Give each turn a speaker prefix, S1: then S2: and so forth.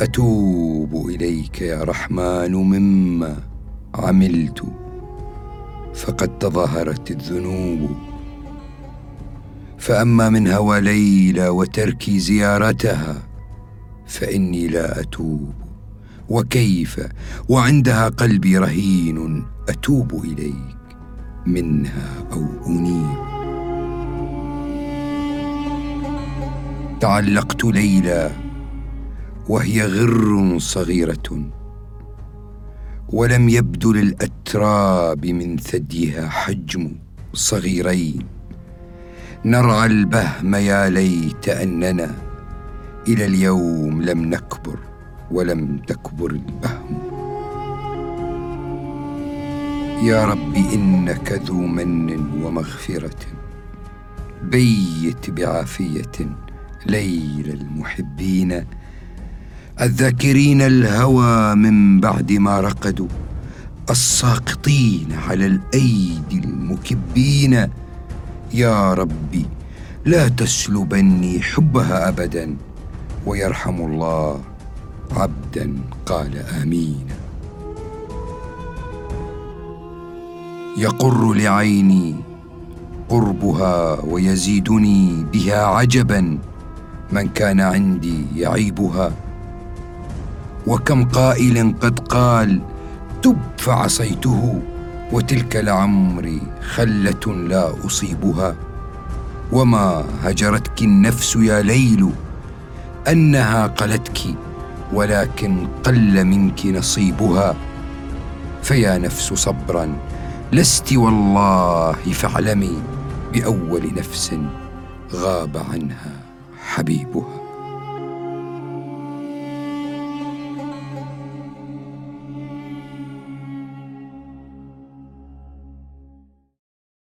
S1: أتوب إليك يا رحمن مما عملت فقد تظاهرت الذنوب. فأما من هوى ليلى وتركي زيارتها فإني لا أتوب. وكيف؟ وعندها قلبي رهين أتوب إليك منها أو أنيب. تعلقت ليلى وهي غر صغيرة. ولم يبدو للأتراب من ثديها حجم صغيرين. نرعى البهم يا ليت أننا إلى اليوم لم نكبر ولم تكبر البهم. يا رب إنك ذو من ومغفرة بيت بعافية ليل المحبين. الذاكرين الهوى من بعد ما رقدوا الساقطين على الأيدي المكبين. يا ربي لا تسلبني حبها ابدا ويرحم الله عبدا قال آمين. يقر لعيني قربها ويزيدني بها عجبا من كان عندي يعيبها. وكم قائل قد قال تب فعصيته وتلك لعمري خلة لا أصيبها وما هجرتك النفس يا ليل أنها قلتك ولكن قل منك نصيبها فيا نفس صبرا لست والله فاعلمي بأول نفس غاب عنها حبيبها.